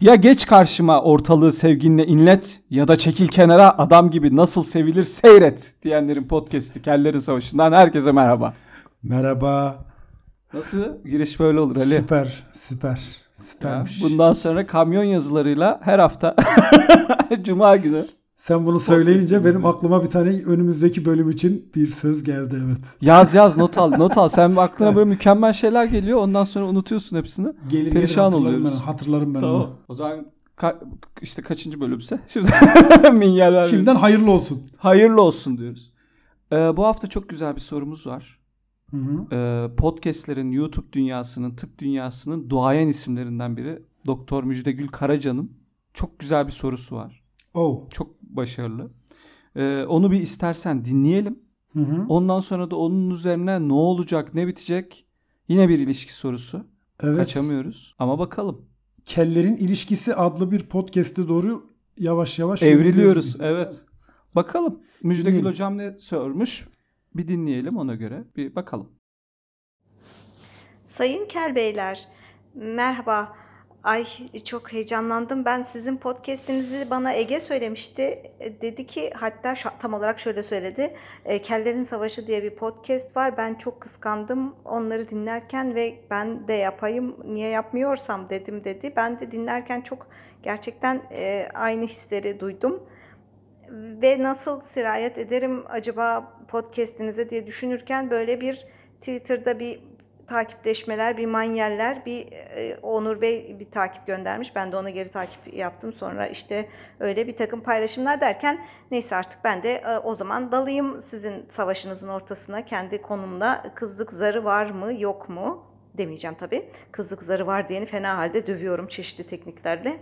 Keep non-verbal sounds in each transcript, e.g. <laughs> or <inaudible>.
Ya geç karşıma ortalığı sevginle inlet ya da çekil kenara adam gibi nasıl sevilir seyret diyenlerin podcast'i Kellerin Savaşı'ndan herkese merhaba. Merhaba. Nasıl? Giriş böyle olur Ali. Süper, süper. Ya, Süpermiş. bundan sonra kamyon yazılarıyla her hafta <laughs> Cuma günü. Sen bunu söyleyince benim aklıma bir tane önümüzdeki bölüm için bir söz geldi evet. Yaz yaz not al not al. Sen aklına böyle mükemmel şeyler geliyor ondan sonra unutuyorsun hepsini. Gelir Perişan gelir hatırlarım oluyoruz. Ben, hatırlarım ben Tamam. onu. O zaman ka- işte kaçıncı bölümse? <laughs> Şimdi <laughs> minyaller. Şimdiden hayırlı olsun. hayırlı olsun diyoruz. Ee, bu hafta çok güzel bir sorumuz var. Hı hı. Ee, podcastlerin, YouTube dünyasının, tıp dünyasının duayen isimlerinden biri Doktor Müjdegül Karaca'nın çok güzel bir sorusu var. Oh. Çok başarılı. Ee, onu bir istersen dinleyelim. Hı hı. Ondan sonra da onun üzerine ne olacak, ne bitecek? Yine bir ilişki sorusu. Evet. Kaçamıyoruz. Ama bakalım. Kellerin İlişkisi adlı bir podcast'e doğru yavaş yavaş Evriliyoruz. Evet. Bakalım. Müjdegül Dinleyelim. hocam ne sormuş? Bir dinleyelim ona göre. Bir bakalım. Sayın Kel Beyler, merhaba. Ay çok heyecanlandım. Ben sizin podcast'inizi bana Ege söylemişti. E, Dedi ki hatta tam olarak şöyle söyledi. E, Kellerin Savaşı diye bir podcast var. Ben çok kıskandım onları dinlerken ve ben de yapayım. Niye yapmıyorsam dedim dedi. Ben de dinlerken çok gerçekten e, aynı hisleri duydum ve nasıl sirayet ederim acaba podcast'inize diye düşünürken böyle bir Twitter'da bir takipleşmeler, bir manyeller, bir e, Onur Bey bir takip göndermiş. Ben de ona geri takip yaptım. Sonra işte öyle bir takım paylaşımlar derken neyse artık ben de e, o zaman dalayım sizin savaşınızın ortasına kendi konumla kızlık zarı var mı yok mu demeyeceğim tabii. Kızlık zarı var diyeni fena halde dövüyorum çeşitli tekniklerle.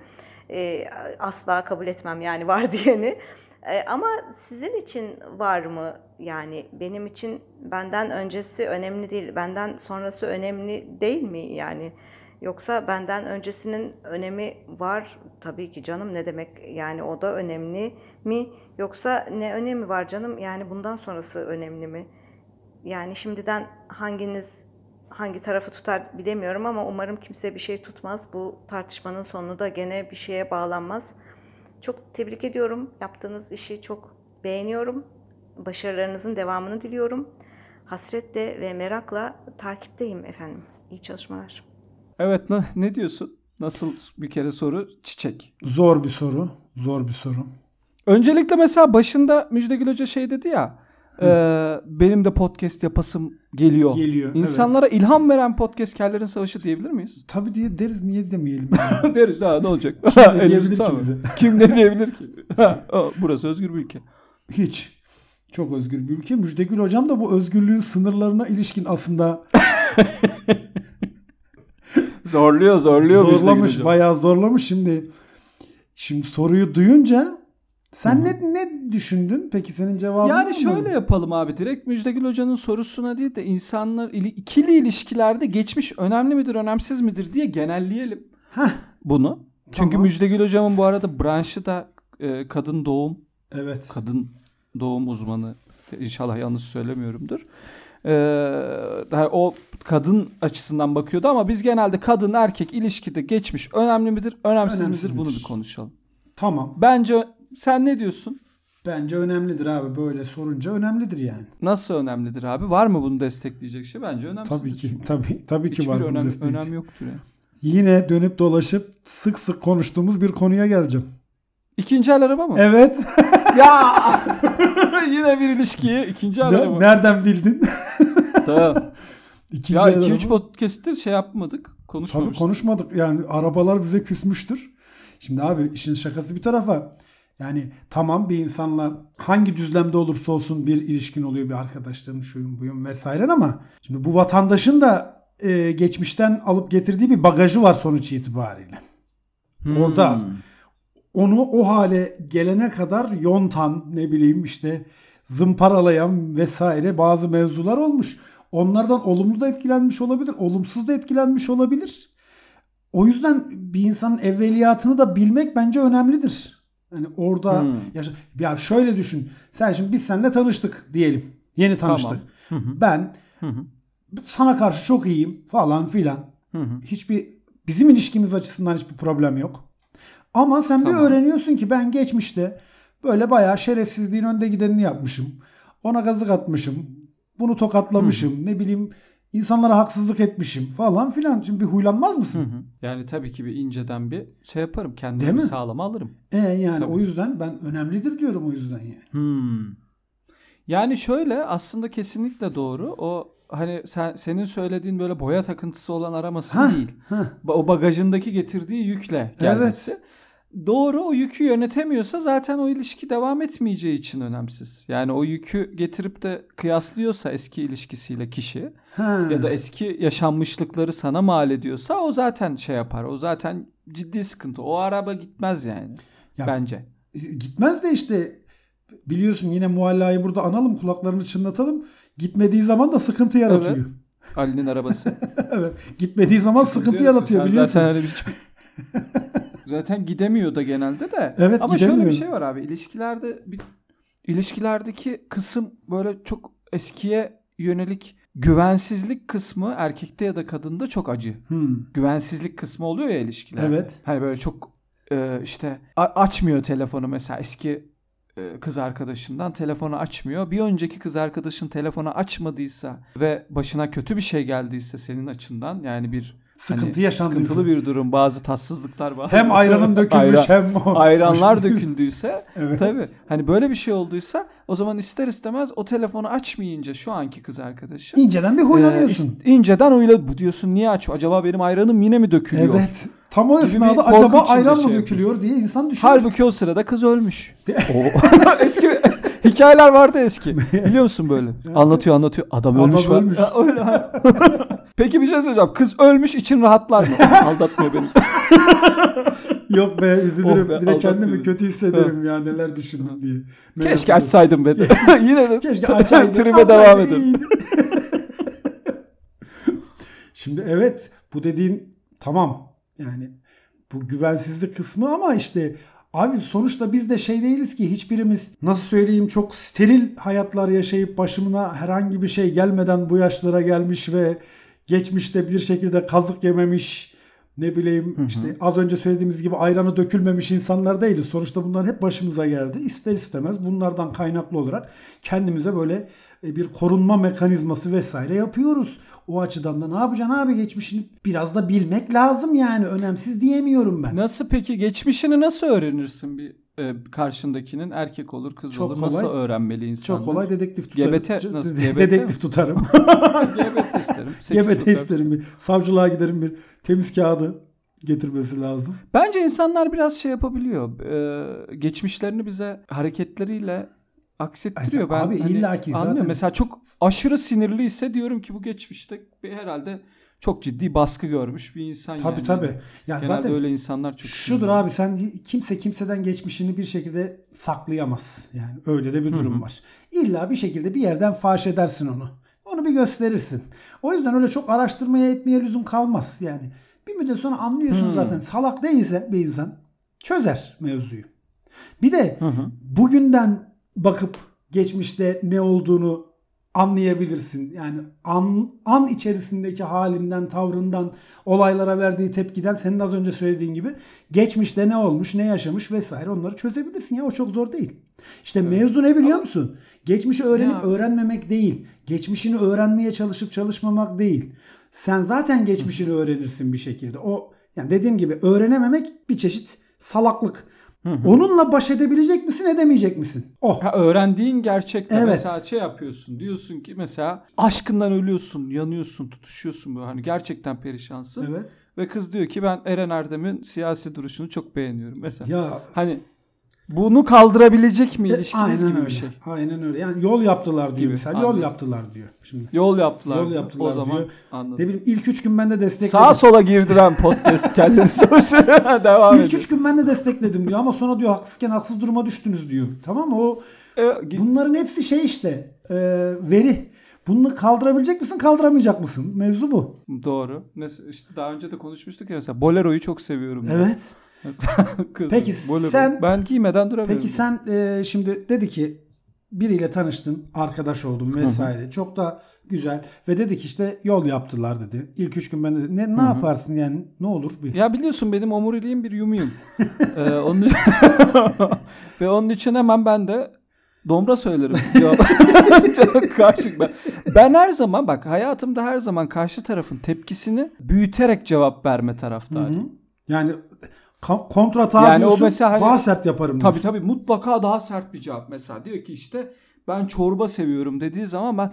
E, asla kabul etmem yani var <laughs> diyeni. E, ama sizin için var mı? Yani benim için benden öncesi önemli değil, benden sonrası önemli değil mi yani? Yoksa benden öncesinin önemi var tabii ki canım ne demek yani o da önemli mi? Yoksa ne önemi var canım yani bundan sonrası önemli mi? Yani şimdiden hanginiz hangi tarafı tutar bilemiyorum ama umarım kimse bir şey tutmaz. Bu tartışmanın sonu da gene bir şeye bağlanmaz. Çok tebrik ediyorum. Yaptığınız işi çok beğeniyorum. Başarılarınızın devamını diliyorum. Hasretle ve merakla takipteyim efendim. İyi çalışmalar. Evet ne, ne diyorsun? Nasıl bir kere soru? Çiçek. Zor bir soru. Zor bir soru. Öncelikle mesela başında Müjdegül Hoca şey dedi ya. E, benim de podcast yapasım geliyor. Geliyor. İnsanlara ilham veren podcast Kellerin Savaşı diyebilir miyiz? Tabii diye deriz niye demeyelim. <laughs> Deriz ha ne olacak? Kim <laughs> ne diyebilir ki bize? <laughs> Kim ne diyebilir ki? Burası özgür bir ülke. Hiç. Çok özgür bir ülke. Müjdegül hocam da bu özgürlüğün sınırlarına ilişkin aslında Zorluyor zorluyor zorlamış, bayağı zorlamış şimdi. Şimdi soruyu duyunca sen ne ne düşündün? Peki senin cevabın Yani var mı? şöyle yapalım abi. Direkt Müjdegül Hoca'nın sorusuna değil de insanlar ili- ikili ilişkilerde geçmiş önemli midir, önemsiz midir diye genelleyelim Heh, bunu. Çünkü Tamam. Müjdegül Hocam'ın bu arada branşı da e, kadın doğum, evet. kadın doğum uzmanı. İnşallah yanlış söylemiyorumdur. Ee, o kadın açısından bakıyordu ama biz genelde kadın erkek ilişkide geçmiş önemli midir, önemsiz, Önemsiz midir bunu midir. bir konuşalım. Tamam. Bence sen ne diyorsun? Bence önemlidir abi. Böyle sorunca önemlidir yani. Nasıl önemlidir abi? Var mı bunu destekleyecek şey? Bence önemsiz. Tabii ki. Tabii tabii ki Hiçbir var önem, destekleyici. önem yoktur yani. Yine dönüp dolaşıp sık sık konuştuğumuz bir konuya geleceğim. İkinci el araba mı? Evet. <laughs> ya! <laughs> Yine bir ilişkiyi ikinci el araba. Nereden bildin? <laughs> Tamam. İkinci ya el 2-3 araba. podcast'te şey yapmadık. Tabii Konuşmamıştık. konuşmadık. Yani arabalar bize küsmüştür. Şimdi abi işin şakası bir tarafa. Yani tamam bir insanla hangi düzlemde olursa olsun bir ilişkin oluyor. Bir arkadaşlığın şuyun buyun vesaire ama şimdi bu vatandaşın da e, geçmişten alıp getirdiği bir bagajı var sonuç itibariyle. Hmm. Orada. Onu o hale gelene kadar yontan ne bileyim işte zımparalayan vesaire bazı mevzular olmuş. Onlardan olumlu da etkilenmiş olabilir, olumsuz da etkilenmiş olabilir. O yüzden bir insanın evveliyatını da bilmek bence önemlidir. Yani orada Hmm. yaşa- ya şöyle düşün. Sen şimdi biz seninle tanıştık diyelim. Yeni tanıştık. Tamam. Hı hı. Ben Hı hı. sana karşı çok iyiyim falan filan. Hı hı. Hiçbir bizim ilişkimiz açısından hiçbir problem yok. Ama sen bir Tamam. öğreniyorsun ki ben geçmişte böyle bayağı şerefsizliğin önde gidenini yapmışım. Ona gazık atmışım. Bunu tokatlamışım. Ne bileyim insanlara haksızlık etmişim falan filan. Şimdi bir huylanmaz Hı mısın? hı. Yani tabii ki bir inceden bir şey yaparım. Kendimi Değil mi? sağlama alırım. E yani Tabii. o yüzden ben önemlidir diyorum o yüzden yani. Hmm. Yani şöyle aslında kesinlikle doğru. O hani sen senin söylediğin böyle boya takıntısı olan araması değil. Ba- O bagajındaki getirdiği yükle gelmesi. Doğru o yükü yönetemiyorsa zaten o ilişki devam etmeyeceği için önemsiz. Yani o yükü getirip de kıyaslıyorsa eski ilişkisiyle kişi Ha. ya da eski yaşanmışlıkları sana mal ediyorsa o zaten şey yapar. O zaten ciddi sıkıntı. O araba gitmez yani. Ya- Bence. Gitmez de işte biliyorsun yine muallayı burada analım kulaklarını çınlatalım. Gitmediği zaman da sıkıntı yaratıyor. Ali'nin arabası. <laughs> Evet. Gitmediği zaman sıkıntı yaratıyor biliyorsun. Zaten hani hiçbir... <laughs> zaten gidemiyor da genelde de. Evet, Ama şöyle gidemiyor. bir şey var abi. İlişkilerde bir ilişkilerdeki kısım böyle çok eskiye yönelik güvensizlik kısmı erkekte ya da kadında çok acı. Hmm. Güvensizlik kısmı oluyor ya ilişkilerde. Evet. Hani böyle çok e, işte açmıyor telefonu mesela eski e, kız arkadaşından telefonu açmıyor. Bir önceki kız arkadaşın telefonu açmadıysa ve başına kötü bir şey geldiyse senin açından yani bir Sıkıntı hani yaşandıysa. sıkıntılı bir durum, bazı tatsızlıklar bazı Hem ayranın <laughs> dökülmüş Ayran- hem o. ayranlar <laughs> döküldüyse Evet. tabii hani böyle bir şey olduysa o zaman ister istemez o telefonu açmayınca şu anki kız arkadaşın İnceden bir huylanıyorsun. e, inceden uyla bu diyorsun niye aç acaba benim ayranım yine mi dökülüyor? evet. Tam o esnada acaba içinde ayran mı şey dökülüyor diye insan düşünür. Halbuki o sırada kız ölmüş. <laughs> eski hikayeler vardı eski. Biliyor musun böyle? Anlatıyor anlatıyor. Adam, Adam ölmüş. var. ölmüş. Öyle. Peki bir şey söyleyeceğim. Kız ölmüş için rahatlar mı? <laughs> Aldatmıyor beni. <laughs> Yok be üzülürüm. Oh be, bir de kendimi kötü hissederim ya neler düşündüm diye. Keşke açsaydım beni. <laughs> Yine de Keşke açaydı. tribe devam edin. Şimdi evet bu dediğin tamam. Yani bu güvensizlik kısmı ama işte abi sonuçta biz de şey değiliz ki hiçbirimiz nasıl söyleyeyim çok steril hayatlar yaşayıp başımına herhangi bir şey gelmeden bu yaşlara gelmiş ve geçmişte bir şekilde kazık yememiş ne bileyim Hı hı. işte az önce söylediğimiz gibi ayranı dökülmemiş insanlar değiliz. Sonuçta bunlar hep başımıza geldi. İster istemez bunlardan kaynaklı olarak kendimize böyle e, bir korunma mekanizması vesaire yapıyoruz. O açıdan da ne yapacaksın abi geçmişini biraz da bilmek lazım yani önemsiz diyemiyorum ben. Nasıl peki geçmişini nasıl öğrenirsin bir karşındakinin erkek olur kız Çok olur kolay. nasıl öğrenmeli insanlar? Çok kolay dedektif tutarım. GBT nasıl? GBT dedektif tutarım. <laughs> GBT isterim. <laughs> GBT tutarım. isterim bir. Savcılığa giderim bir temiz kağıdı getirmesi lazım. Bence insanlar biraz şey yapabiliyor. Ee, geçmişlerini bize hareketleriyle aksettiriyor. Ben Abi hani illaki zaten- anlıyorum. Mesela çok aşırı sinirliyse diyorum ki bu geçmişte bir herhalde çok ciddi baskı görmüş bir insan Tabii yani. tabii. Ya Genelde zaten öyle insanlar çok Şudur abi sen kimse kimseden geçmişini bir şekilde saklayamaz. Yani öyle de bir durum hı. var. İlla bir şekilde bir yerden faş edersin onu. Onu bir gösterirsin. O yüzden öyle çok araştırmaya etmeye lüzum kalmaz. Yani bir müddet sonra anlıyorsun Hı. zaten. Salak değilse bir insan çözer mevzuyu. Bir de Hı hı. bugünden bakıp geçmişte ne olduğunu anlayabilirsin. Yani an, an içerisindeki halinden, tavrından, olaylara verdiği tepkiden senin az önce söylediğin gibi geçmişte ne olmuş, ne yaşamış vesaire onları çözebilirsin ya o çok zor değil. İşte Evet. mevzu ne biliyor musun? Geçmişi öğrenip öğrenmemek değil. Geçmişini öğrenmeye çalışıp çalışmamak değil. Sen zaten geçmişini öğrenirsin bir şekilde. O yani dediğim gibi öğrenememek bir çeşit salaklık. Hı hı. Onunla baş edebilecek misin, edemeyecek misin? Oh. Ha, öğrendiğin gerçekte Evet. mesela şey yapıyorsun. Diyorsun ki mesela aşkından ölüyorsun, yanıyorsun, tutuşuyorsun böyle hani gerçekten perişansın. Evet. Ve kız diyor ki ben Eren Erdem'in siyasi duruşunu çok beğeniyorum mesela. Ya Hani bunu kaldırabilecek mi ilişkiniz aynen gibi öyle. bir şey. Aynen öyle. Yani yol yaptılar diyor Gibi, mesela. Yol anladım. yaptılar diyor. Şimdi Yol yaptılar. Yol yaptılar O zaman diyor. anladım. ne bileyim ilk üç gün ben de destekledim. Sağa sola girdiren podcast <laughs> kendinize <laughs> devam İlk edin. üç gün ben de destekledim diyor ama sonra diyor haksızken haksız duruma düştünüz diyor. Tamam mı? O E, bunların hepsi şey işte e, veri. Bunu kaldırabilecek misin, kaldıramayacak mısın? Mevzu bu. Doğru. Mesela işte daha önce de konuşmuştuk ya mesela Bolero'yu çok seviyorum. ben. Evet. Mesela <laughs> kız, Peki Bolero. sen- ben giymeden duramıyorum. Peki sen e, şimdi dedi ki biriyle tanıştın, arkadaş oldun vesaire. Çok da güzel. Ve dedik işte yol yaptılar dedi. İlk üç gün ben de ne, ne Hı hı. yaparsın yani ne olur bir. Ya biliyorsun benim omuriliğim bir yumuyum. <laughs> ee, onun için... <laughs> Ve onun için hemen ben de dombra söylerim. Çok karşı ben. ben her zaman bak hayatımda her zaman karşı tarafın tepkisini büyüterek cevap verme Hı taraftarıyım. hı. Yani ka- kontra Yani o diyorsun, mesela hani- daha sert yaparım Tabii diyorsun. tabii mutlaka daha sert bir cevap mesela. Diyor ki işte ben çorba seviyorum dediği zaman ben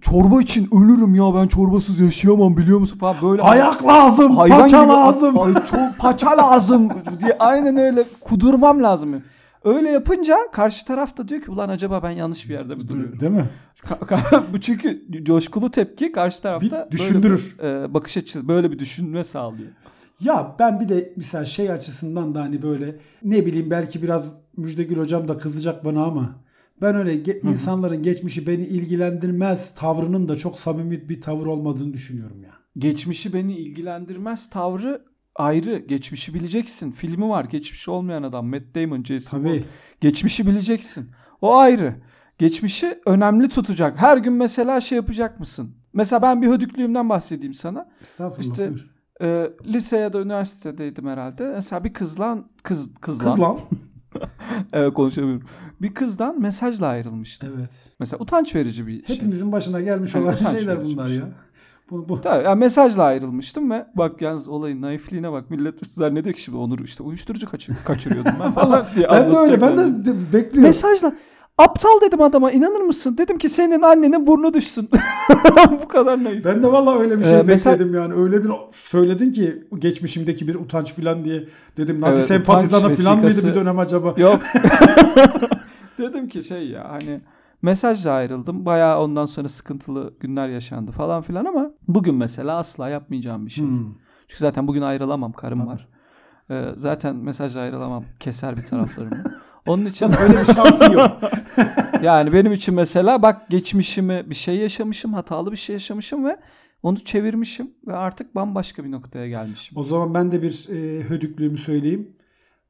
çorba için ölürüm ya ben çorbasız yaşayamam biliyor musun falan böyle Ayak lazım, paça gibi lazım. Ay, çok paça lazım <laughs> diye aynen öyle kudurmam lazım. Öyle yapınca karşı taraf da diyor ki ulan acaba ben yanlış bir yerde mi duruyorum? Değil mi? <laughs> Bu çünkü coşkulu tepki karşı tarafta Bir düşündürür. böyle bir, e, bakış açısı böyle bir düşünme sağlıyor. Ya ben bir de mesela şey açısından da hani böyle ne bileyim belki biraz Müjdegül hocam da kızacak bana ama ben öyle ge- Hı hı. insanların geçmişi beni ilgilendirmez tavrının da çok samimi bir tavır olmadığını düşünüyorum ya. Geçmişi beni ilgilendirmez tavrı ayrı. Geçmişi bileceksin. Filmi var. Geçmişi olmayan adam. Matt Damon, Jason. Tabii. Geçmişi bileceksin. O ayrı. Geçmişi önemli tutacak. Her gün mesela şey yapacak mısın? Mesela ben bir hödüklüğümden bahsedeyim sana. Estağfurullah. İşte- buyur. Ee, lise ya da üniversitedeydim herhalde. Mesela bir kızla kız kızla Kız lan. <laughs> evet konuşamıyorum. Bir kızdan mesajla ayrılmıştım. Evet. Mesela utanç verici bir şey. Hepimizin başına gelmiş Yani olan şeyler bunlar şey. ya. Bu, bu. Tabii, yani mesajla ayrılmıştım ve bak yalnız olayın naifliğine bak. Millet zannediyor ki şimdi Onur işte uyuşturucu kaçır, kaçırıyordum ben falan <laughs> diye Ben de öyle. Ben de bekliyorum. Mesajla aptal dedim adama inanır mısın? Dedim ki senin annenin burnu düşsün. <laughs> Bu kadar naif. Ben de valla öyle bir şey Ee, mesela- bekledim yani. Öyle bir söyledin ki geçmişimdeki bir utanç falan diye. Dedim Nazi Evet, sempatizanı falan mıydı bir dönem acaba? Yok. <laughs> <laughs> dedim ki şey ya hani mesajla ayrıldım. Bayağı ondan sonra sıkıntılı günler yaşandı falan filan ama bugün mesela asla yapmayacağım bir şey. Hmm. Çünkü zaten bugün ayrılamam karım Tabii. var. Ee, zaten mesajla ayrılamam. Keser bir taraflarımı. Onun <laughs> için Öyle bir şansın yok. <laughs> yani benim için mesela bak geçmişimi bir şey yaşamışım, hatalı bir şey yaşamışım ve onu çevirmişim ve artık bambaşka bir noktaya gelmişim. O zaman ben de bir e, hödüklüğümü söyleyeyim.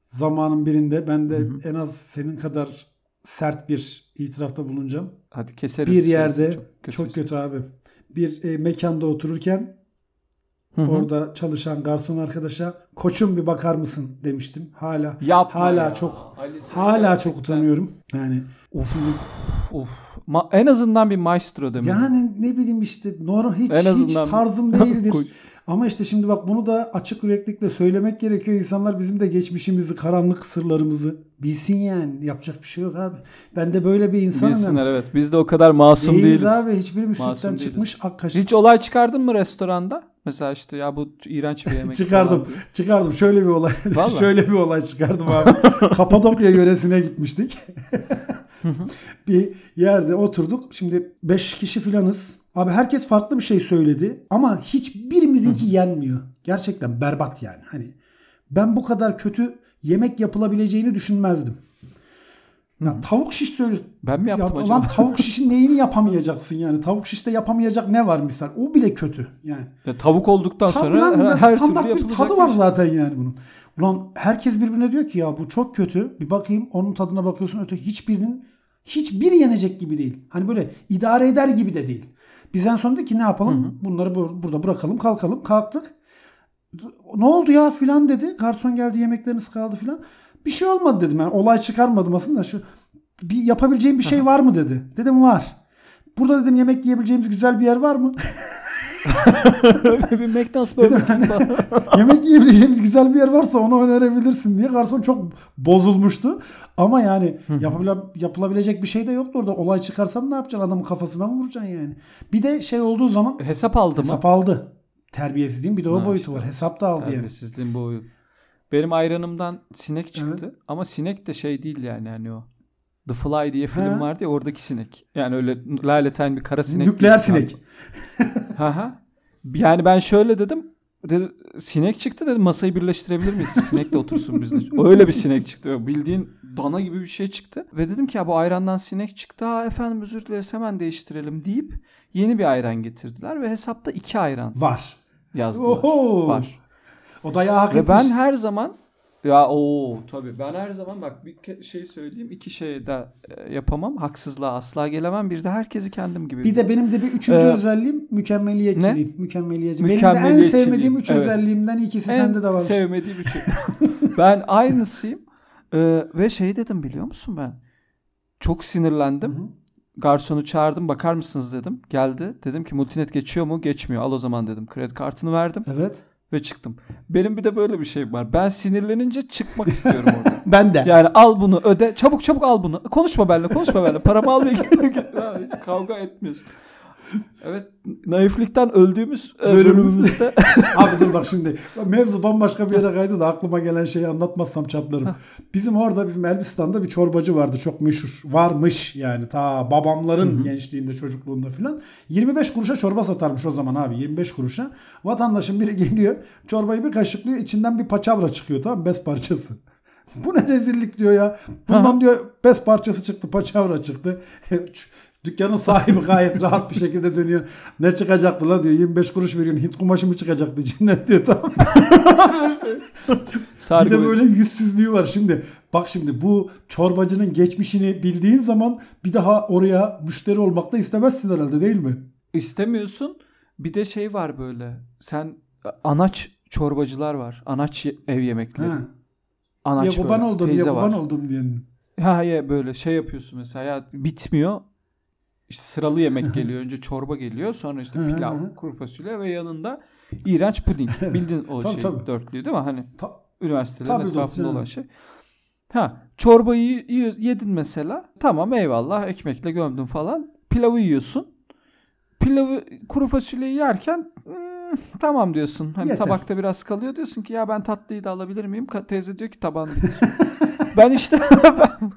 Zamanın birinde ben de Hı hı. en az senin kadar sert bir itirafta bulunacağım. Hadi keseriz. Bir yerde kötü çok bir şey. kötü abi. Bir e, mekanda otururken Hı hı. orada çalışan garson arkadaşa koçum bir bakar mısın demiştim. Hala Yapma hala ya. çok Ali hala gerçekten- çok utanıyorum. Yani Of. Of. Ma- en azından bir maestro demin. yani ne bileyim işte normal hiç En hiç tarzım değildir. <laughs> Ama işte şimdi bak bunu da açık yüreklikle söylemek gerekiyor. İnsanlar bizim de geçmişimizi, karanlık sırlarımızı bilsin yani. Yapacak bir şey yok abi. Ben de böyle bir insanım. Bilsinler yani. evet. Biz de o kadar masum Değiliz, değiliz. abi. Hiçbirimiz sütten çıkmış ak kaşık. Hiç olay çıkardın mı restoranda? Mesela işte ya bu iğrenç bir yemek <laughs> Çıkardım. falan. Çıkardım. Şöyle bir olay. <laughs> Şöyle bir olay çıkardım abi. <laughs> Kapadokya yöresine gitmiştik. bir yerde oturduk. Şimdi 5 kişi filanız. Abi herkes farklı bir şey söyledi ama hiçbirimizinki yenmiyor. Gerçekten berbat yani. Hani ben bu kadar kötü yemek yapılabileceğini düşünmezdim. Ya tavuk şiş söylüyorsun. Ben mi yaptım Ya acaba? Lan tavuk <laughs> şişin neyini yapamayacaksın yani? Tavuk şişte yapamayacak ne var misal? O bile kötü yani. Ya tavuk olduktan Tabii sonra lan, her, her standart türlü bir tadı var şey. zaten yani bunun. Ulan herkes birbirine diyor ki ya bu çok kötü. Bir bakayım onun tadına bakıyorsun öte hiçbirinin hiçbiri yenecek gibi değil. Hani böyle idare eder gibi de değil. Biz en son dedik ki ne yapalım? Hı hı. Bunları bur- burada bırakalım kalkalım. Kalktık. Ne oldu ya filan dedi. Garson geldi yemekleriniz kaldı filan. Bir şey olmadı dedim. Yani olay çıkarmadım aslında. Şu bir yapabileceğim bir şey var mı dedi. Dedim var. Burada dedim yemek yiyebileceğimiz güzel bir yer var mı? <laughs> bir McDonald's Burger King falan. <laughs> Yemek yiyebileceğimiz güzel bir yer varsa onu önerebilirsin diye garson çok bozulmuştu. Ama yani yapıla- yapılabilecek bir şey de yoktu orada. Olay çıkarsan ne yapacaksın? Adamın kafasına mı vuracaksın yani? Bir de şey olduğu zaman Hesap aldı mı? hesap aldı. Terbiyesizliğin bir de o Ha, boyutu işte. var. Hesap da aldı yani. Terbiyesizliğin boyu. Benim ayranımdan sinek çıktı. Evet. Ama sinek de şey değil yani hani o. The Fly diye film Ha. vardı ya oradaki sinek. Yani öyle laleten bir kara sinek. Nükleer sinek. Ha ha. Yani ben şöyle dedim. Dedi, sinek çıktı dedim masayı birleştirebilir miyiz? Sinek de otursun bizle. Öyle bir sinek çıktı. Bildiğin dana gibi bir şey çıktı. Ve dedim ki ya bu ayrandan sinek çıktı. Ha efendim özür dileriz hemen değiştirelim deyip yeni bir ayran getirdiler. Ve hesapta iki ayran Var. yazdılar. Oho. Var. O dayağı hak Ve etmiş. ben her zaman Ya o tabii. Ben her zaman bak bir şey söyleyeyim iki şeye de e, yapamam. Haksızlığa asla gelemem. Bir de herkesi kendim gibi Bir de benim de bir üçüncü Ee, özelliğim mükemmeliyetçiliğim. Mükemmeliyetçi. Benim de en sevmediğim üç evet. özelliğimden ikisi en sende de var. sevmediğim üçü. <laughs> ben aynısıyım. Ee, ve şey dedim biliyor musun ben? Çok sinirlendim. Garsonu çağırdım bakar mısınız dedim. Geldi. Dedim ki multinet geçiyor mu? Geçmiyor. Al o zaman. dedim. Kredi kartını verdim. Evet. Ve çıktım benim bir de böyle bir şey var ben sinirlenince çıkmak <laughs> istiyorum orada Ben de. Yani al bunu öde. Çabuk çabuk al bunu. Konuşma benimle konuşma benimle. Paramı al ve git. Hiç kavga etmiyorsun. Evet naiflikten öldüğümüz e, Bölümümüzde. <laughs> Abi dur bak şimdi. Mevzu bambaşka bir yere kaydı da aklıma gelen şeyi anlatmazsam çatlarım. Bizim orada bizim Elbistan'da bir çorbacı vardı. Çok meşhur. Varmış yani. Ta babamların Hı hı. gençliğinde çocukluğunda filan. 25 kuruşa çorba satarmış o zaman abi. 25 kuruşa. Vatandaşın biri geliyor. Çorbayı bir kaşıklıyor. içinden bir paçavra çıkıyor tamam mı? Bez parçası. Bu ne rezillik diyor ya. Bundan diyor bez parçası çıktı, paçavra çıktı. <laughs> Dükkanın sahibi gayet rahat bir şekilde dönüyor. Ne çıkacaktı lan diyor. 25 kuruş veriyorsun. Hint kumaşı mı çıkacaktı <laughs> içinden diyor tamam. Bir de böyle yüzsüzlüğü var şimdi. Bak şimdi bu çorbacının geçmişini bildiğin zaman bir daha oraya müşteri olmak da istemezsin herhalde değil mi? istemiyorsun. Bir de şey var böyle. Sen anaç çorbacılar var. Anaç ev yemekleri. Ha. Anaç Ya böyle, oldum ya var. oldum diyen. Ha ya böyle şey yapıyorsun mesela ya bitmiyor. İşte sıralı yemek geliyor. Önce çorba geliyor. Sonra işte pilav, kuru fasulye ve yanında iğrenç puding. Bildin o Tabii, şey tabii. dörtlüyü değil mi? Hani Ta- üniversitelerin Tabii, etrafında olan şey. Ha çorbayı yedin mesela. Tamam eyvallah ekmekle gömdün falan. Pilavı yiyorsun. Pilavı kuru fasulyeyi yerken "Hmm, tamam diyorsun. Hani Yeter. tabakta biraz kalıyor diyorsun ki ya ben tatlıyı da alabilir miyim? Teyze diyor ki bitir. ben işte <laughs> ben,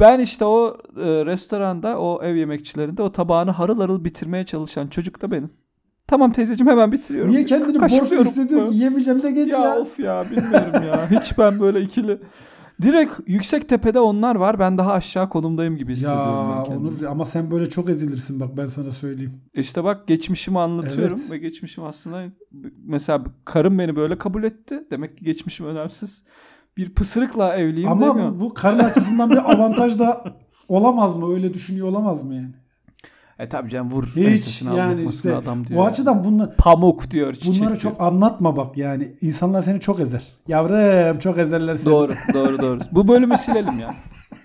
ben işte o e, restoranda o ev yemekçilerinde o tabağını harıl harıl bitirmeye çalışan çocuk da benim. Tamam teyzeciğim hemen bitiriyorum. Niye kendini borçlu hissediyor ki? Yemeyeceğim de geç Ya, ya. of ya bilmiyorum ya. <laughs> Hiç ben böyle ikili. Direkt yüksek tepede onlar var. Ben daha aşağı konumdayım gibi hissediyorum Ya. Onur ama sen böyle çok ezilirsin bak ben sana söyleyeyim. İşte bak geçmişimi anlatıyorum Evet. ve geçmişim aslında mesela karım beni böyle kabul etti. Demek ki geçmişim önemsiz. Bir pısırıkla evliyim ama demiyorum. bu, bu karın açısından bir avantaj da olamaz mı? Öyle düşünüyor olamaz mı yani? E tabi canım vur Hiç yani işte adam diyor. o açıdan bunlar Pamuk diyor çiçek bunları diyor. çok anlatma bak yani. İnsanlar seni çok ezer. Yavrum çok ezerler seni. Doğru doğru doğru. <laughs> Bu bölümü silelim ya.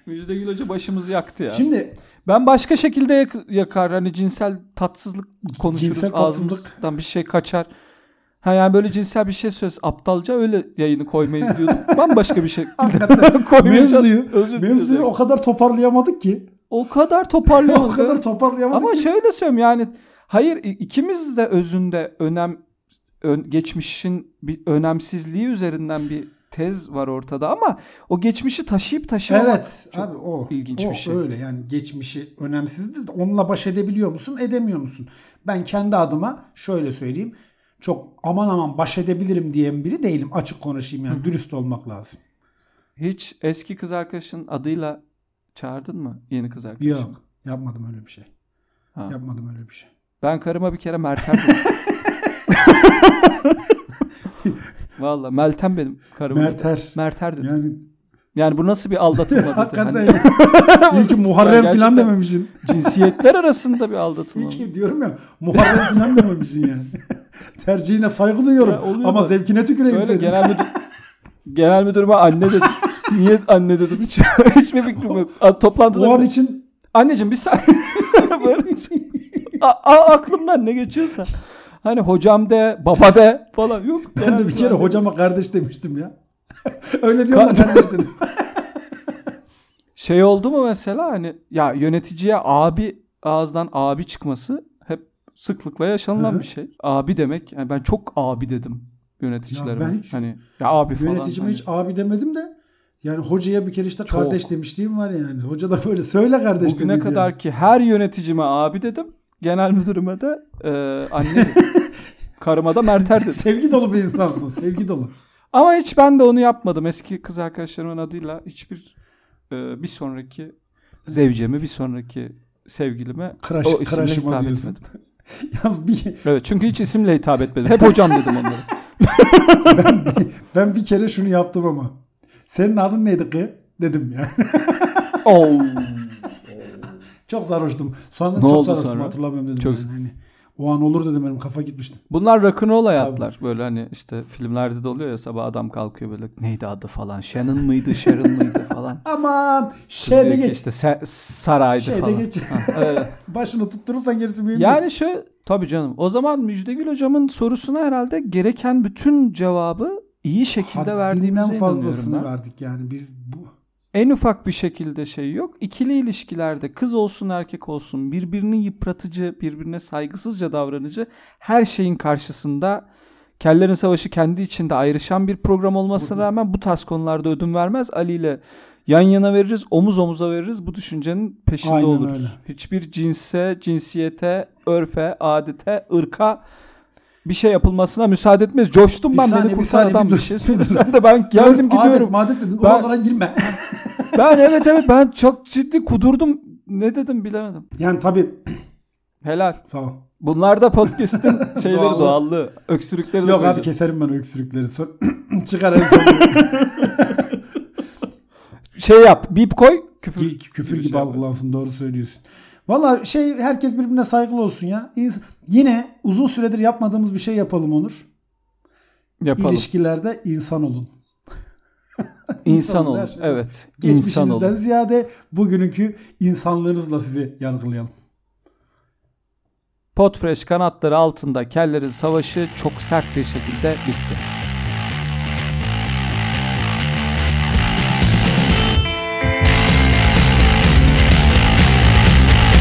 Yüzde Gül Hoca başımızı yaktı ya. Şimdi Ben başka şekilde yak- yakar. Hani cinsel tatsızlık konuşuruz. Cinsel tatsızlık. Ağzımızdan bir şey kaçar. Ha yani böyle cinsel bir şey söz aptalca öyle yayını koymayız diyorduk. <laughs> Bambaşka bir şey <laughs> <laughs> mevzuyu, mevzuyu o kadar toparlayamadık ki. O kadar o toparlayamadık. kadar toparlayamadık Ama ki. şöyle söyleyeyim yani hayır ikimiz de özünde önem ön- geçmişin bir önemsizliği üzerinden bir tez var ortada ama o geçmişi taşıyıp taşımamak Evet çok abi o ilginç o bir şey. öyle yani geçmişi önemsizdir onunla baş edebiliyor musun edemiyor musun? Ben kendi adıma şöyle söyleyeyim çok aman aman baş edebilirim diyen biri değilim açık konuşayım yani dürüst olmak lazım. Hiç eski kız arkadaşın adıyla çağırdın mı yeni kız arkadaşını? Yok yapmadım öyle bir şey. Ha. Yapmadım öyle bir şey. Ben karıma bir kere Meltem. <laughs> Valla Meltem benim karım. Merter. Merter dedim. Yani, Yani bu nasıl bir aldatılma dedi. hakikaten Hani iyi ki Muharrem Gerçekten falan dememişsin. cinsiyetler arasında bir aldatılma. İyi ki diyorum ya Muharrem falan dememişsin yani. <laughs> Tercihine saygı duyuyorum Ya ama bak. zevkine tüküreyim Öyle senin. genel müdür <laughs> genel müdürüme anne dedim. Niye anne dedim hiç <laughs> hiçbir fikrim yok. A- Toplantıda O an bile- için anneciğim bir saniye böyle şey. A- a- aklımdan ne geçiyorsa. Hani hocam de, baba de falan yok. ben de bir kere hocama kardeş demiştim ya. Öyle diyorlar Ka- kardeş dedim. Şey oldu mu mesela hani ya yöneticiye abi ağızdan abi çıkması sıklıkla yaşanılan Hı hı. bir şey. Abi demek yani ben çok abi dedim yöneticilerime. Ya ben hiç- hani ya abi falan. Yöneticime hani. hiç abi demedim de yani hocaya bir kere işte Çok. kardeş demişliğim var yani. Hoca da böyle söyle kardeş Bugüne dediydi kadar yani. ki her yöneticime abi dedim. Genel müdürüme de e, anne. <laughs> Karıma da Merter dedim. Sevgi dolu bir insansın. Sevgi dolu. Ama hiç ben de onu yapmadım. Eski kız arkadaşlarımın adıyla hiçbir e, bir sonraki zevcemi bir sonraki sevgilime Crush, o isimle hitap etmedim. <laughs> Yalnız bir, Evet çünkü hiç isimle hitap etmedim. Hep hocam dedim onlara. <laughs> ben, bir, ben bir kere şunu yaptım ama. Senin adın neydi kı? Dedim ya. Oo. çok sarhoştum. Sonra Ne çok oldu sarhoştum sonra? hatırlamıyorum dedim. Çok- yani. O an olur dedim benim kafa gitmişti. Bunlar rock'n'roll hayatlar. Böyle hani işte filmlerde de oluyor ya sabah adam kalkıyor böyle neydi adı falan. Shannon mıydı, Sharon mıydı falan. <laughs> Aman şeyde geç. işte saraydı Şeyde falan. geç. Ha, öyle. <laughs> Başını tutturursan gerisi mühim değil. Yani şu tabii canım. O zaman Müjdegül hocamın sorusuna herhalde gereken bütün cevabı iyi şekilde Haddinden verdiğimize inanıyorum fazlasını ben. verdik yani biz En ufak bir şekilde şey yok. İkili ilişkilerde kız olsun erkek olsun birbirini yıpratıcı, birbirine saygısızca davranıcı her şeyin karşısında Kellerin Savaşı kendi içinde ayrışan bir program olmasına rağmen bu tarz konularda ödün vermez. Ali ile yan yana veririz, omuz omuza veririz. Bu düşüncenin peşinde Aynen oluruz. öyle. Hiçbir cinse, cinsiyete, örfe, adete, ırka bir şey yapılmasına müsaade etmeyiz. Coştum Bir ben saniye, beni bir kurtar saniye, adam bir bir şey <laughs> söylesen de ben geldim gidiyorum. Adet, dedin. Ben- Oralara girme. <laughs> Ben evet evet ben çok ciddi kudurdum. Ne dedim bilemedim. yani tabii Helal. sağ ol. Bunlar da podcast'in <laughs> şeyleri Doğallığı. doğallığı. Öksürükleri de Yok abi keserim ben öksürükleri. <clears throat> Çıkar en. Şey yap. Bip koy. Küfür, küfür gibi şey yaparız. algılansın doğru söylüyorsun. Valla şey herkes birbirine saygılı olsun ya. İns- Yine uzun süredir yapmadığımız bir şey yapalım Onur. Yapalım. İlişkilerde insan olun. İnsan olun, her olun. Evet. İnsan Geçmişinizden olun. ziyade bugününkü insanlığınızla sizi yargılayalım. Potfresh kanatları altında kellerin savaşı çok sert bir şekilde bitti.